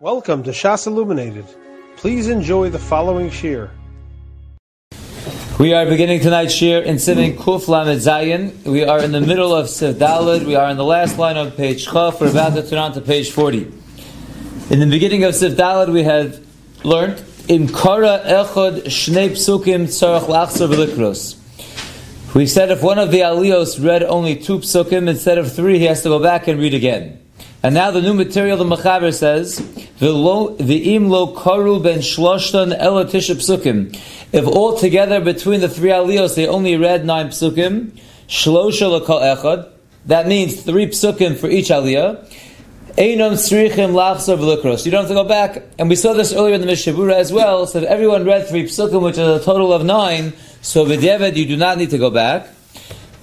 Welcome to Shas Illuminated. Please enjoy the following shir. We are beginning tonight's shir in Simin Kuf Lamed Zayin. We are in the middle of Siv Dalid. We are in the last line of page Chaf. We're about to turn on to page 40. In the beginning of Siv Dalid, we had learned Im Kara Echod Shnei Psukim Tzarech Lachzer V'Likros. We said if one of the Alios read only two psukim instead of three, he has to go back and read again. And now the new material, the Mechaber says, "V'im lo karu ben shloshtan elatisha psukim." If all together between the three aliyos they only read nine psukim, shlosha l'kol echad. That means three psukim for each aliyah. Einom tzrichim lachzor v'lukros. You don't have to go back. And we saw this earlier in the Mishabura as well. So if everyone read three psukim, which is a total of nine, so v'devet you do not need to go back.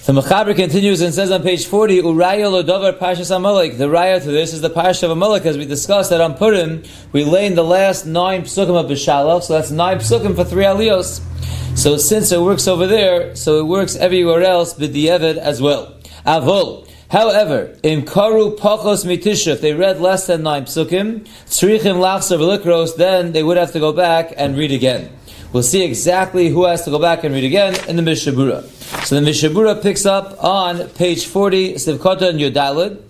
The Mechaber continues and says on page 40, Uraya Lodover Parshas Amalek. The raya to this is the Parsha of Amalek, as we discussed that on Purim, we lay in the last nine psukim of Bishalach, so that's nine psukim for three aliyos. So since it works over there, so it works everywhere else, b'di'evet as well. Avol. However, in Karu Pachos Mitisha, if they read less than nine psukim, Tzrichim Lachser V'likros, then they would have to go back and read again. We'll see exactly who has to go back and read again in the Mishabura. So the Mishabura picks up on page 40, Sivkota and Yodalid.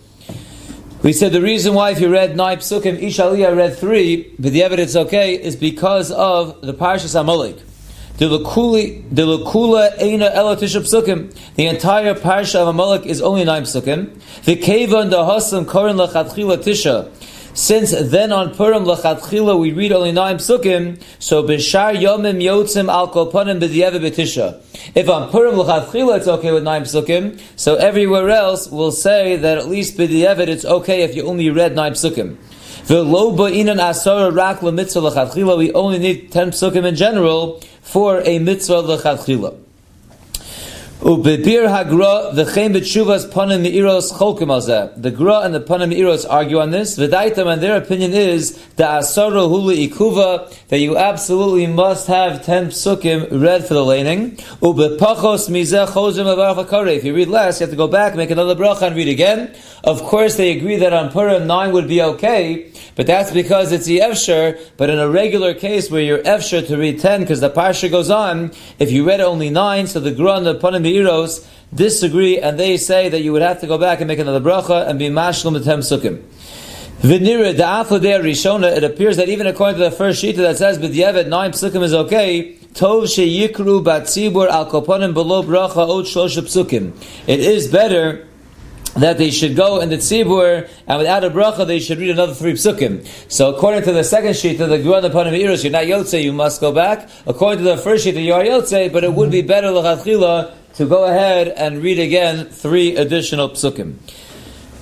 We said the reason why if you read nine psukim, each aliyah read three, but the evidence okay, is because of the Parshas Amalek. The. The entire Parsha of Amalek is only nine psukim. The Keva and the Hasam Korin Lachatchila Tisha. Since then on Purim Lachatchila we read only nine psukim, so Bishar Yomim Yotzim Al Kolpanim B'Diyeva B'Tisha. If on Purim L'chadchila it's okay with nine psukim, so everywhere else we'll say that at least b'di'evet it's okay if you only read nine psukim. V'lo ba'inan asara rak l'mitzvah l'chadchila, we only need ten psukim in general for a mitzvah l'chadchila. Ubebir hagra v'chein b'tshuvas panim cholkim. The gra and the panim meiros argue on this. V'daitam and their opinion is the asara hula ikuva that you absolutely must have ten psukim read for the laning. Ubepachos chozim avarach If you read less, you have to go back, make another bracha, and read again. Of course, they agree that on Purim nine would be okay, but that's because it's the efsher. But in a regular case where you're efsher to read ten, because the parsha goes on, if you read only nine, so the gra and the panim meiros disagree, and they say that you would have to go back and make another bracha and be mashlim ten psukim. V'nira da'afodei rishona, it appears that even according to the first sheet that says b'diavad nine psukim is okay, tov sheyikru batzibur al koponim below bracha od shlosha psukim. It is better that they should go in the tzibur and without a bracha they should read another three psukim. So according to the second sheet of the Gura the Panim Iris, you're not yotze, you must go back. According to the first sheet, you are yotze, but it would be better l'chadchila to go ahead and read again three additional psukim.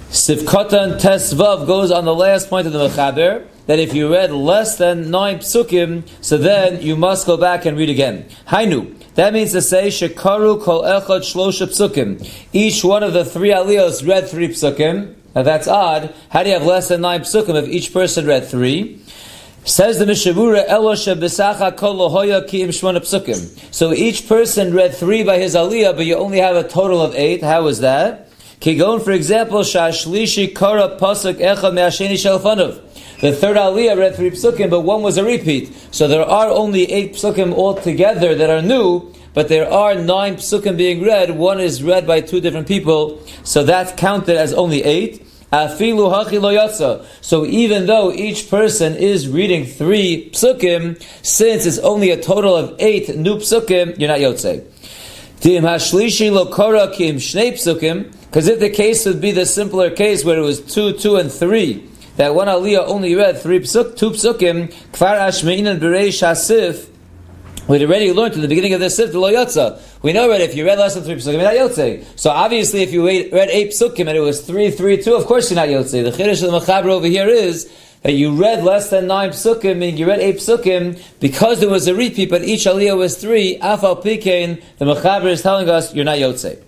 Sivkatan Tesvav goes on the last point of the Mechaber, that if you read less than nine psukim, so then you must go back and read again. Hainu. That means to say, Shekaru kol echad shlosha psukim. Each one of the three aliyos read three psukim. Now that's odd. How do you have less than nine psukim if each person read three? Says the Mishavura, Elosha besacha kol lohoya ki im shmona psukim. So each person read three by his aliyah, but you only have a total of eight. How is that? Kigon, for example, Shashlishi Kara Pasuk Echa Me'asheni Shelfanov. The third Aliyah read three psukim, but one was a repeat. So there are only eight psukim altogether that are new, but there are nine psukim being read. One is read by two different people, so that's counted as only eight. Afilu hachi. So even though each person is reading three psukim, since it's only a total of eight new psukim, you're not yotze. Dim hashlishi lo kora kim shnei psukim. Because if the case would be the simpler case where it was two, two, and three, that one aliyah only read three psuk, two psukim, kfar bereish hasif, We'd already learned in the beginning of this sif, lo yotza. We know already if you read less than three psukim, you're not yotze. So obviously, if you read, read eight psukim and it was three, three, two, of course you're not yotze. The chiddush of the mechaber over here is that you read less than nine psukim, meaning you read eight psukim, because there was a repeat, but each aliyah was three. Afal pikein, the mechaber is telling us you're not yotze.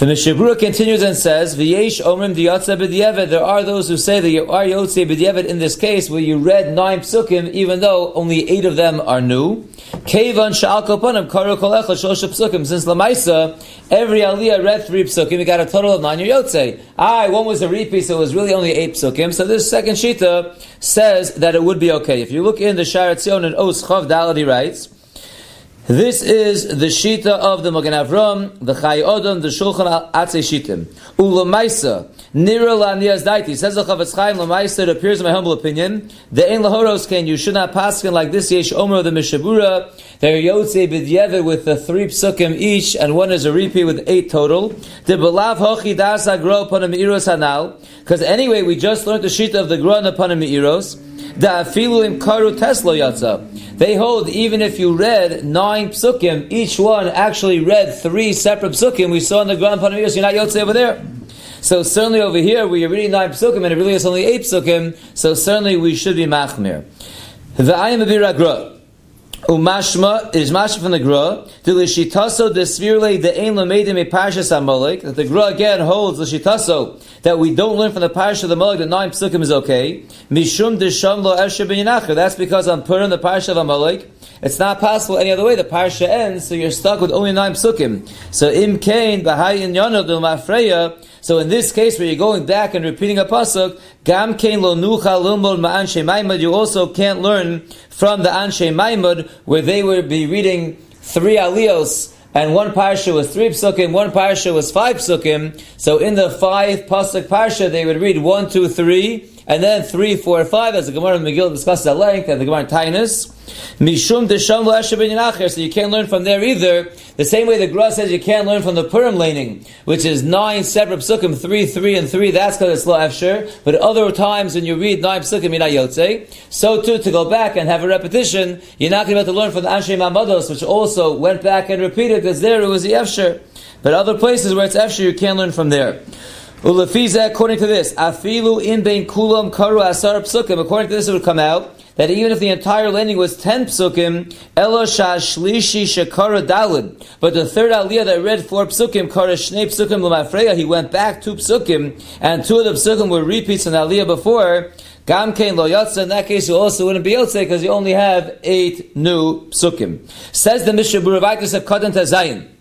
The Mishabura continues and says, "V'yesh omrim diyatza b'diavad." There are those who say that you are yotze b'diavad in this case, where you read nine psukim, even though only eight of them are new. Kevan sha'al kopanim karu kol echad shlosh psukim. Since lamaisa, every aliyah read three psukim, you got a total of nine. You're yotze. Ah, one was a repeat, so it was really only eight psukim. So this second shita says that it would be okay. If you look in the Sharat Zion and Os Chav writes. This is the Shita of the Magen Avram, the Chai Odom, the Shulchan Atzei Shitim. Ulamaisa, Nira la Nias Daiti, says the Chofetz Chaim, it appears in my humble opinion, the Ein Lahoros Ken, you should not paskin like this Yesh Omer of the Mishabura, they're Yotze B'dyeve with the three psukim each, and one is a repeat with eight total. The Belav Hochi Das Agro Panim Iros Hanal, because anyway, we just learned the Shita of the Gro and the Panim Iros, Da Karu Tesla Yatza. They hold even if you read nine psukim, each one actually read three separate psukim. We saw in the Grand Panamiros, you're not Yotze over there. So certainly over here, where you're reading nine psukim and it really is only eight psukim, so certainly we should be machmir. The ayim gra. Umashma is mashma from the Gra. The lishitaso desvirle the ein lamedim a parshas amalek. That the Gra again holds the shitaso that we don't learn from the parsha of the Malek that nine psukim is okay. Mishum desham lo esher That's because I'm putting the parsha of Amalek. It's not possible any other way. The parsha ends, so you're stuck with only nine psukim. So im kain b'hayin yonod mafreya. So in this case, where you're going back and repeating a pasuk, gam kain lo nucha lilmod ma'an shemaimad, you also can't learn from the Anshe Maimud, where they would be reading three alios and one parsha was three psukim, one parsha was five psukim. So in the five pasuk parsha, they would read one, two, three, and then three, four, five, as the Gemara in Megillah discusses at length, and the Gemara in Tainus. Mishum desham lo so you can't learn from there either. The same way the Gra says you can't learn from the Purim laning, which is nine separate psukim, three, three, and three, that's because it's lo efsher. But other times when you read nine psukim, you're not yotze. So too, to go back and have a repetition, you're not going to be able to learn from the Anshe Mamados, which also went back and repeated, because there it was the efsher. But other places where it's efsher, you can't learn from there. Ulafiza, according to this, afilu in bein kulam karu asar psukim. According to this, it would come out that even if the entire landing was ten psukim, elo shlishi shakara dalid. But the third aliyah that read four psukim, kara shnei psukim l'mafreya, he went back two psukim, and two of the psukim were repeats in aliyah before. Gam kain lo yotza. In that case, you also wouldn't be yotze because you only have eight new psukim. Says the Mishnah Buravaitis of Kadan Tazayin.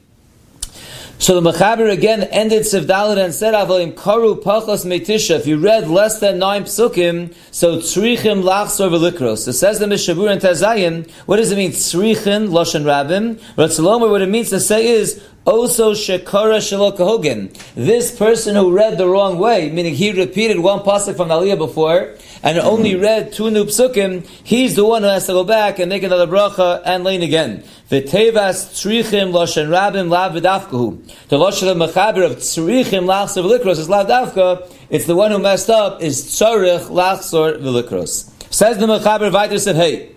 So the Mechaber again ended Sivdalit and said, Avolim karu pachos metisha. If you read less than nine psukim, so tzrichim lachsor v'likros. So says the Mishabur and Tazayim, what does it mean? Tzrichin, loshen rabim. Ratzalomer, what it means to say is, also shekara shalokahogen. This person who read the wrong way, meaning he repeated one pasuk from Aliyah before, and only read two new psukim, he's the one who has to go back and make another bracha and lean again. V'tevas tzrichim loshen rabim lav v'dafkahu. The loshen mechaber of tzrichim lachsor v'likros is lav dafka. It's the one who messed up is tzarich lachsor v'likros. Says the mechaber Vaiter said, hey,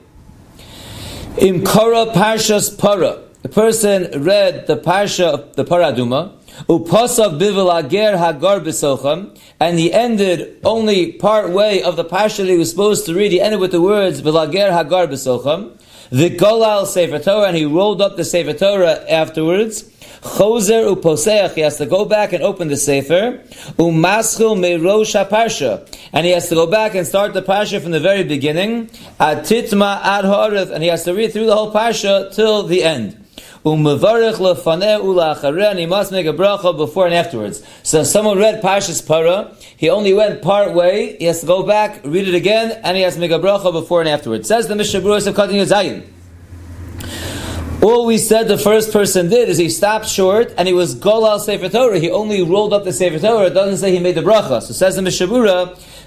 im kara parshas para. The person read the parsha of the paraduma, Upasav bivil ager hagar b'socham, and he ended only part way of the parsha he was supposed to read. He ended with the words "Vilager hagar b'socham." The golal sefer Torah, and he rolled up the sefer Torah afterwards. Choser uposeach, he has to go back and open the sefer. Umaschil merosh parsha, and he has to go back and start the parsha from the very beginning. Atitma ad and he has to read through the whole parsha till the end. Umevarich lefaneh ulachareh, and he must make a bracha before and afterwards. So someone read Parshas Para, he only went part way, he has to go back, read it again, and he has to make a bracha before and afterwards. Says the Mishnah Berurah of Katan Yazayin. All we said the first person did is he stopped short and he was Golal Sefer Torah. He only rolled up the Sefer Torah. It doesn't say he made the bracha. So says the Mishnah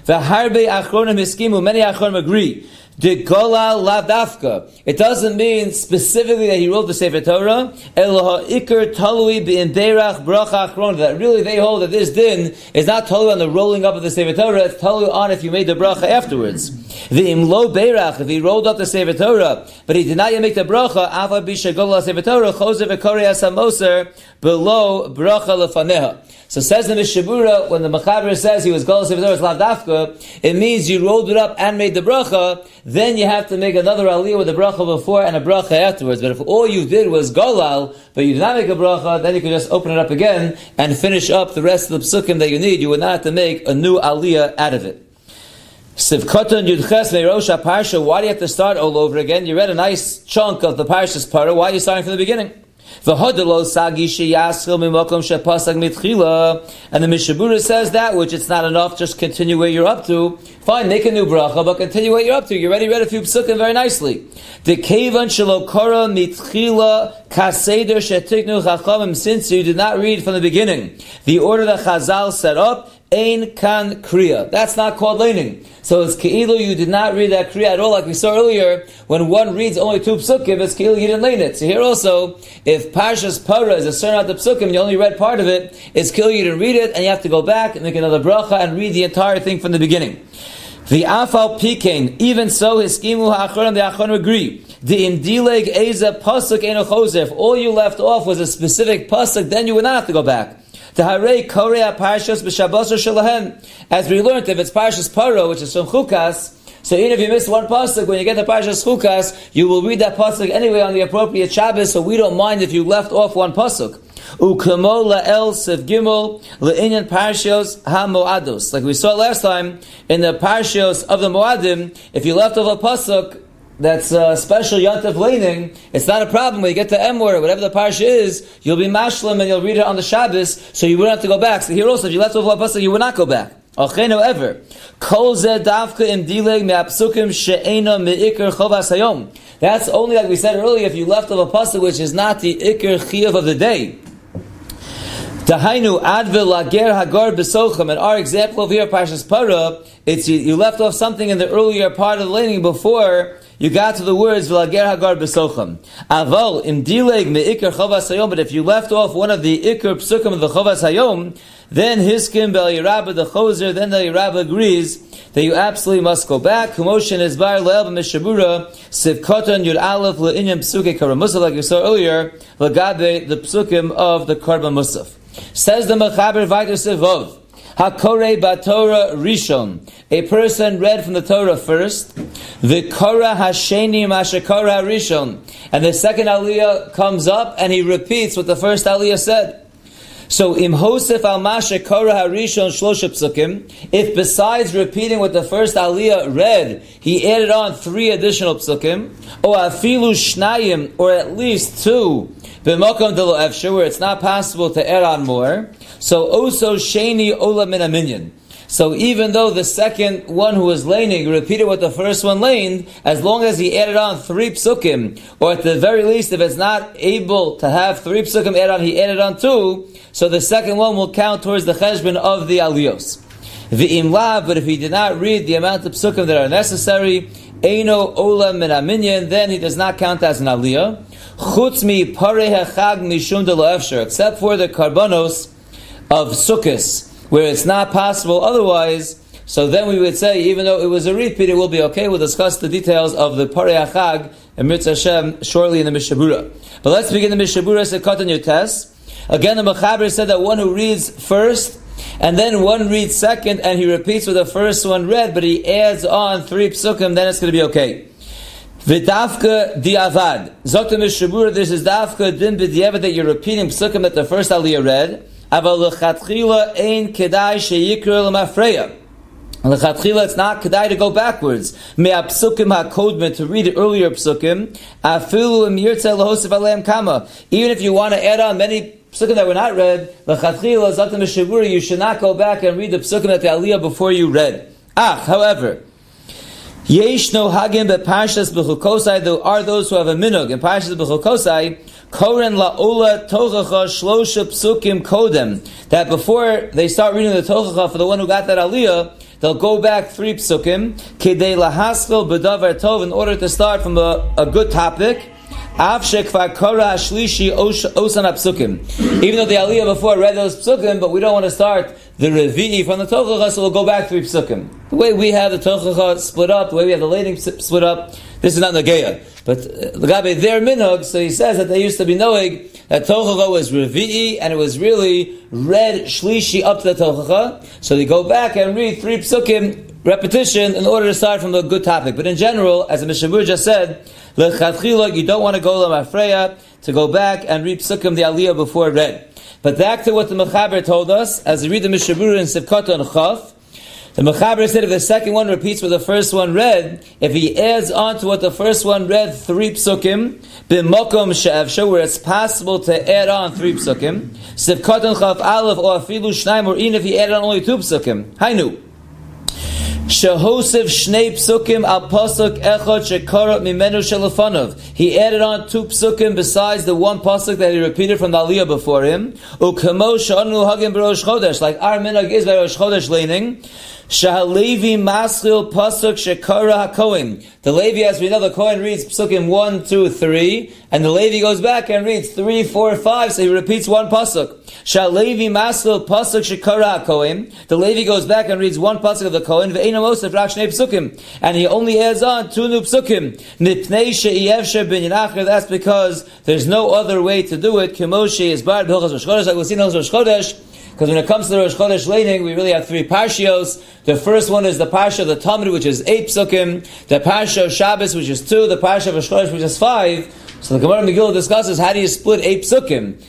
The Harbe Achronim Hiskimu, many Achronim agree the Golal Lavdafka. It doesn't mean specifically that he wrote the Sefer Torah. Eloha Iker Talui Bin Berach Bracha Achron. That really they hold that this din is not totally on the rolling up of the Sefer Torah. It's totally on if you made the bracha afterwards. The imlo beirach, if he rolled up the Sefer Torah, but he did not yet make the bracha, ava bisha gola Sefer Torah, choser v'kori asamoser, below bracha lefaneha. So says the Mishabura, when the Mechaber says he was Golas Torah Lavdafka, it means you rolled it up and made the bracha, then you have to make another aliyah with the bracha before and a bracha afterwards. But if all you did was Golal, but you did not make a bracha, then you could just open it up again and finish up the rest of the psukim that you need. You would not have to make a new aliyah out of it. Sivkoton Yudches Meirosha Parsha, why do you have to start all over again? You read a nice chunk of the Parsha's Parah, why are you starting from the beginning? And the Mishabura says that, which it's not enough, just continue where you're up to. Fine, make a new bracha, but continue what you're up to. You already read a few psukim very nicely. Since you did not read from the beginning, the order that Chazal set up, Ein kan kriya. That's not called leaning. So it's keilu you did not read that kriya at all, like we saw earlier. When one reads only two psukim, it's keilu you didn't lean it. So here also, if Parshas Para is a certain out the psukim, you only read part of it, it's keilu you didn't read it, and you have to go back and make another bracha and read the entire thing from the beginning. The afal pikein, even so, his skimu ha'achron, the achron agree. The indileg eza pasuk. If all you left off was a specific pasuk, then you would not have to go back. As we learned, if it's Parshas Paro, which is from Chukas, so even if you miss one pasuk, when you get the Parshas Chukas, you will read that pasuk anyway on the appropriate Shabbos. So we don't mind if you left off one pasuk. Ukamo la'el sev le'inyan parshos ha-moados. Like we saw last time in the parshos of the Moadim, if you left off a pasuk, that's a special Yantav laning, it's not a problem. When you get to Emor, or whatever the parsha is, you'll be mashlim and you'll read it on the Shabbos, so you wouldn't have to go back. So here also, if you left off a pasta, you would not go back. However, chovas hayom. That's only like we said earlier, if you left off a pasuk which is not the ikr chiyav of the day. Dahainu. And our example of here, Parshas Para, it's you, you left off something in the earlier part of the laning before you got to the words v'lager hagar b'socham. Aval im dileg me'ikar chavas hayom. But if you left off one of the ikar psukim of the chavas hayom, then hiskim bel yirabba the choser. Then the yirabba agrees that you absolutely must go back. Kumoshin is bar le'el b'mishabura sivkoton yud aleph le'inyam psuke karamusaf like you saw earlier l'gabe the psukim of the karban musaf. Says the mechaber vayter sivov. Hakore Batorah Rishon. A person read from the Torah first. The Korah Hasheni Mashakora Rishon. And the second Aliyah comes up and he repeats what the first Aliyah said. So im Hosef al Korah Harishon Shlosha Psukim, if besides repeating what the first Aliyah read, he added on three additional Psukim, or afilu Shnayim, or at least two, b'mokom delo efsher, where it's not possible to add on more, so also sheni ola min minyan. So even though the second one who was laning repeated what the first one laned, as long as he added on three psukim, or at the very least, if it's not able to have three psukim added on, he added on two, so the second one will count towards the cheshbon of the aliyos. The imlav, but if he did not read the amount of psukim that are necessary, Eino Ola Min then he does not count as an aliyah. Chutz mi Parei Hachag Mishum de except for the karbonos of Sukkot, where it's not possible otherwise, so then we would say, even though it was a repeat, it will be okay. We'll discuss the details of the Parei and Mitzvah Hashem shortly in the Mishabura. But let's begin the Mishabura Sekot and Yotes. Again, the Mechaber said that one who reads first, and then one reads second, and he repeats what the first one read, but he adds on three psukim, then it's going to be okay. V'dafka diavad. Zotam Mishabura, this is dafka din b'diavad that you're repeating psukim that the first aliyah read, Aval lechatchila ein kedai sheyikr l'mafreya. Lechatchila, it's not kedai to go backwards. Me psukim hakodmet to read earlier psukim. Afilu im yirtze lahosef aleim kama. Even if you want to add on many psukim that were not read, lechatchila zatim mishavura, you should not go back and read the psukim at the aliyah before you read. Ah, however. Yesh no hagim beparshas b'chukosai. There are those who have a minug in parshas b'chukosai Koren la'ola tochacha shlosha psukim kodem. That before they start reading the tochacha for the one who got that aliyah, they'll go back three psukim, kedei lahaskil bedavar tov, in order to start from a, a good topic. Even though the Aliyah before read those psukim, but we don't want to start the Revi'i from the Tochacha, so we'll go back three psukim. The way we have the Tochacha split up, the way we have the lading split up, this is not Nageya. But Lagabe, uh, their minog, so he says that they used to be knowing that Tochacha was Revi'i, and it was really read Shlishi up to the Tochacha. So they go back and read three psukim, repetition, in order to start from a good topic. But in general, as the Mishabur just said, you don't want to go Lamafreya to go back and read Psukim the Aliyah before read. But back to what the Mechaber told us, as we read the Mishabur in Sivkot and Chaf, the Mechaber said if the second one repeats what the first one read, if he adds on to what the first one read, three psukim, b'mokom she'evsha, where it's possible to add on three psukim, Sivkot and Chaf Aleph, or afilu shnaim, or even if he added on only two psukim. Hainu. Shehosef Shnei Psukim al Pasuk Echot Shekarot Mimenu Shelafanov. He added on two psukim besides the one pasuk that he repeated from the Aliyah before him. Ukamo Shanu Hagim B'Rosh Chodesh, like our minhag is by Chodesh leaning. Shahalevi Maschil Pasuk Shekara HaKohen. The Levi, as we know, the Kohen reads Psukim 1, 2, 3, and the Levi goes back and reads 3, 4, 5, so he repeats one Pasuk. Shahalevi Maschil Pasuk Shekara HaKohen. The Levi goes back and reads one Pasuk of the Kohen, Ve'ena Mosef Rak Shnei Psukim. And he only adds on two new Psukim. Mipnei She'iyevshe bin Yinachir, that's because there's no other way to do it. Kemoshe is Bar B'Hilchas Rosh Chodesh, like we'll because when it comes to the Rosh Chodesh Leining, we really have three parshios. The first one is the parsha of the Tamid, which is eight psukim. The parsha of Shabbos, which is two. The parsha of Rosh Chodesh, which is five. So the Gemara Megillah discusses how do you split eight psukim.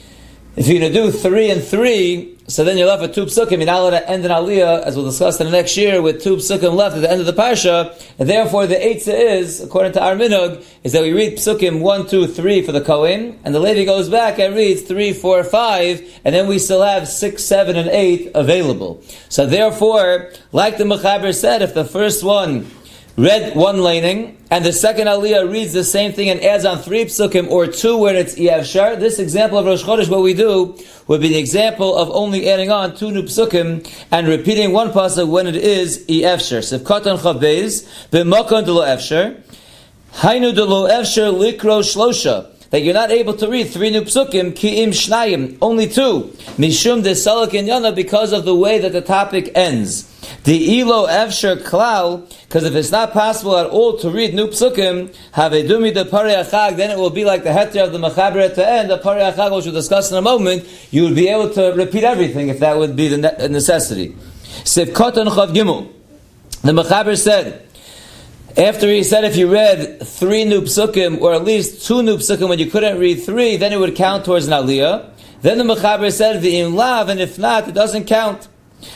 If you're going to do three and three, so then you're left with two psukim. Not allowed to end an aliyah, as we'll discuss in the next year, with two psukim left at the end of the parsha. And therefore, the eitzah is, according to our minhag, is that we read psukim one, two, three for the kohen, and the lady goes back and reads three, four, five, and then we still have six, seven, and eight available. So therefore, like the Mechaber said, if the first one read one laning, and the second aliyah reads the same thing and adds on three psukim or two where it's Yevshar, this example of Rosh Chodesh, what we do, would be the example of only adding on two new psukim and repeating one pasuk when it is Yevshar. Sivkatan Chavbez, B'makon Delo Efshar, Hainu Delo Efshar Likro Shlosha, that you're not able to read three new psukim, ki'im shnayim, only two, mishum de salak yana, because of the way that the topic ends. The ilo efsher klal, because if it's not possible at all to read new psukim, have a dumi de achag, then it will be like the heter of the mechaber at the end, the achag, which we'll discuss in a moment, you would be able to repeat everything if that would be the necessity. Sivkot and chav gimel. The mechaber said, after he said if you read three new psukim, or at least two new psukim when you couldn't read three, then it would count towards an aliyah. Then the mechaber said, the lav, and if not, it doesn't count.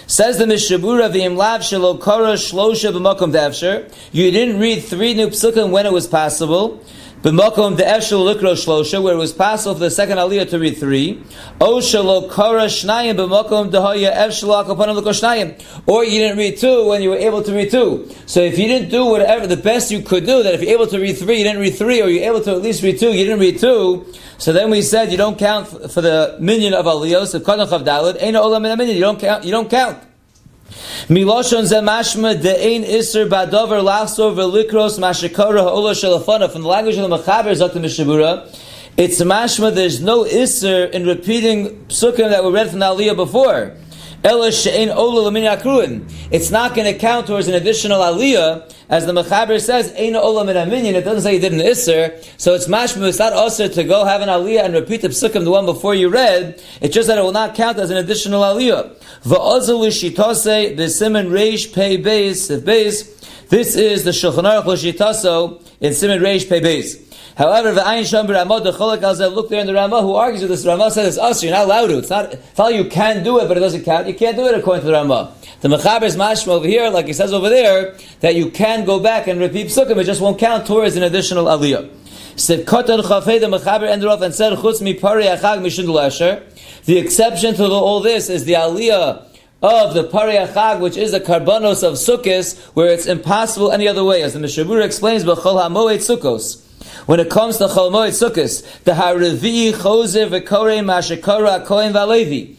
Says the Mishabura v'im lav shelo kara shlosha b'makom devsher. You didn't read three new psukim when it was possible. B'makom de'esher likro shlosha, where it was possible for the second aliyah to read three. O shelo kara shnayim b'makom dehaya efshelo akapanim l'ko shnayim. Or you didn't read two when you were able to read two. So if you didn't do whatever, the best you could do, that if you're able to read three, you didn't read three, or you're able to at least read two, you didn't read two, so then we said you don't count for the minion of aliyos of kadach of dalid. Ain't olam in a minion. You don't count. You don't count. Miloshon ze mashma de ein iser badover laso velikros mashikara ha'ola shalafana. From the language of the Mechaber Zot Mishabura, it's mashma. There's no iser in repeating psukim that were read from the aliyah before. It's not going to count towards an additional aliyah, as the Mechaber says, Ein olam in minyan. It doesn't say you did an isser, so it's mashmu. It's not usher to go have an aliyah and repeat the psukim, the one before you read. It's just that it will not count as an additional aliyah. Reish. This is the Shulchan Aruch l'shitaso in simen reish pei beis. However, the Ayin Sham Ramah, the Cholak Alzeh, look there in the Ramah, who argues with this. Ramah says it's us, you're not allowed to. It's not, Tell you can do it, but it doesn't count. You can't do it according to the Ramah. The Mechaber is mashma over here, like he says over there, that you can go back and repeat Sukkim, it just won't count towards an additional Aliyah. Said Kotan Chafei, the Mechaber ended off and said, Chutz mi pari achag The exception to all this is the Aliyah of the Pari Achag, which is the Karbanos of Sukkos, where it's impossible any other way. As the Mishabura explains, B'chol HaMoed Sukkos. When it comes to Chol Moed Sukkos, the Haravi Choser V'Korei Mashakora Kohen Valevi.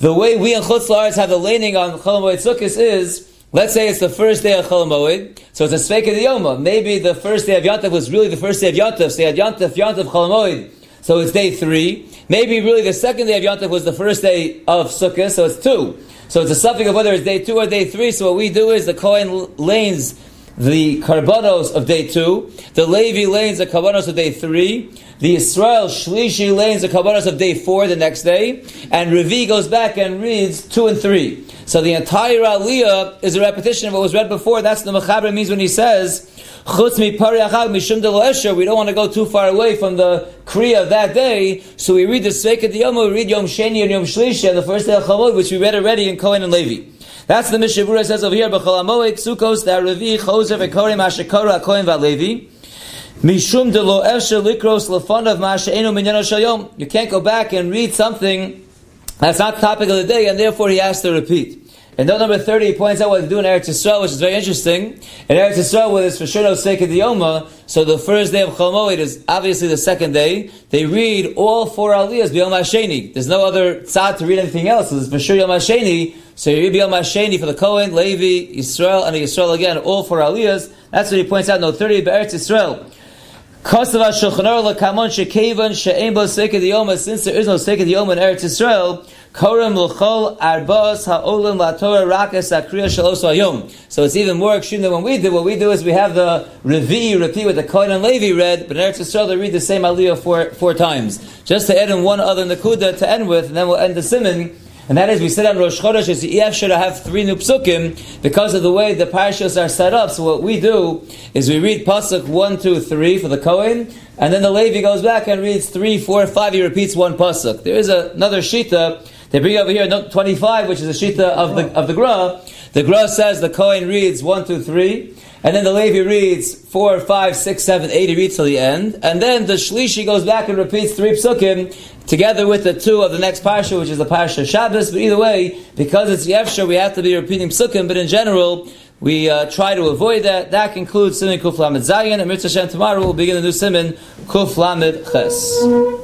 The way we in Chutz La'aretz have the laning on Chol Moed Sukkos is Let's say it's the first day of Chol Moed, so it's a the Yoma. Maybe the first day of Yontif was really the first day of Yontif, so you had Yontif, Yontif, Chol Moed, so it's day three. Maybe really the second day of Yontif was the first day of Sukkah, so it's two. So it's a suffix of whether it's day two or day three, so what we do is the Kohen lanes the Karbanos of day two, the Levi lanes the Karbanos of day three, the Israel Shlishi lanes the Karbanos of day four the next day, and Revi goes back and reads two and three. So the entire Aliyah is a repetition of what was read before. That's the Mechaber means when he says, Chutz mi de We don't want to go too far away from the Kriya of that day, so we read the Sveika Yom, we read Yom Sheni and Yom Shlishi, and the first day of Chavod, which we read already in Kohen and Levi. That's the Mishavura says over here, B'chol HaMoed, Sukkos, that Revi, Choser, V'korim, Ashekora, HaKohen, V'Levi. Mishum de lo efshe likros lefonav ma'ashe'enu minyano shayom. You can't go back and read something that's not the topic of the day, and therefore he has to repeat. In note number 30, he points out what to do in Eretz Yisrael, which is very interesting. In Eretz Yisrael, where it's for sure no the Yoma, so the first day of Chol is obviously the second day. They read all four Aliyahs B'Yom HaSheni. There's no other tzad to read anything else. So it's for sure Yom HaSheni. So you read B'Yom HaSheni for the Kohen, Levi, Yisrael, and Yisrael again, all four Aliyahs. That's what he points out note 30, Eretz Yisrael. Since there is no Seke Yoma in Eretz Yisrael, Hayom. So it's even more extreme than what we do. What we do is we have the Revi repeat what the Kohen and Levi read, but in Eretz Yisrael they read the same aliyah four, four times. Just to add in one other nakuda to end with, and then we'll end the simon. And that is, we said on Rosh Chodesh is the should have three new psukim because of the way the parashas are set up. So what we do is we read pasuk one, two, three for the Kohen, and then the Levi goes back and reads three, four, five. He repeats one pasuk. There is a, another shita they bring over here note 25, which is the Shita of the, of the Gra. The Gra says the Kohen reads 1, 2, 3, and then the Levi reads 4, 5, 6, 7, 8, he reads till the end, and then the Shlishi goes back and repeats 3 psukim, together with the 2 of the next Parsha, which is the Parsha Shabbos, but either way, because it's Yevsha, we have to be repeating psukim, but in general, we uh, try to avoid that. That concludes Siman Kuf Lamed Zayin, and Mitzvah Shem tomorrow we'll begin the new Siman Kuf Lamed Ches.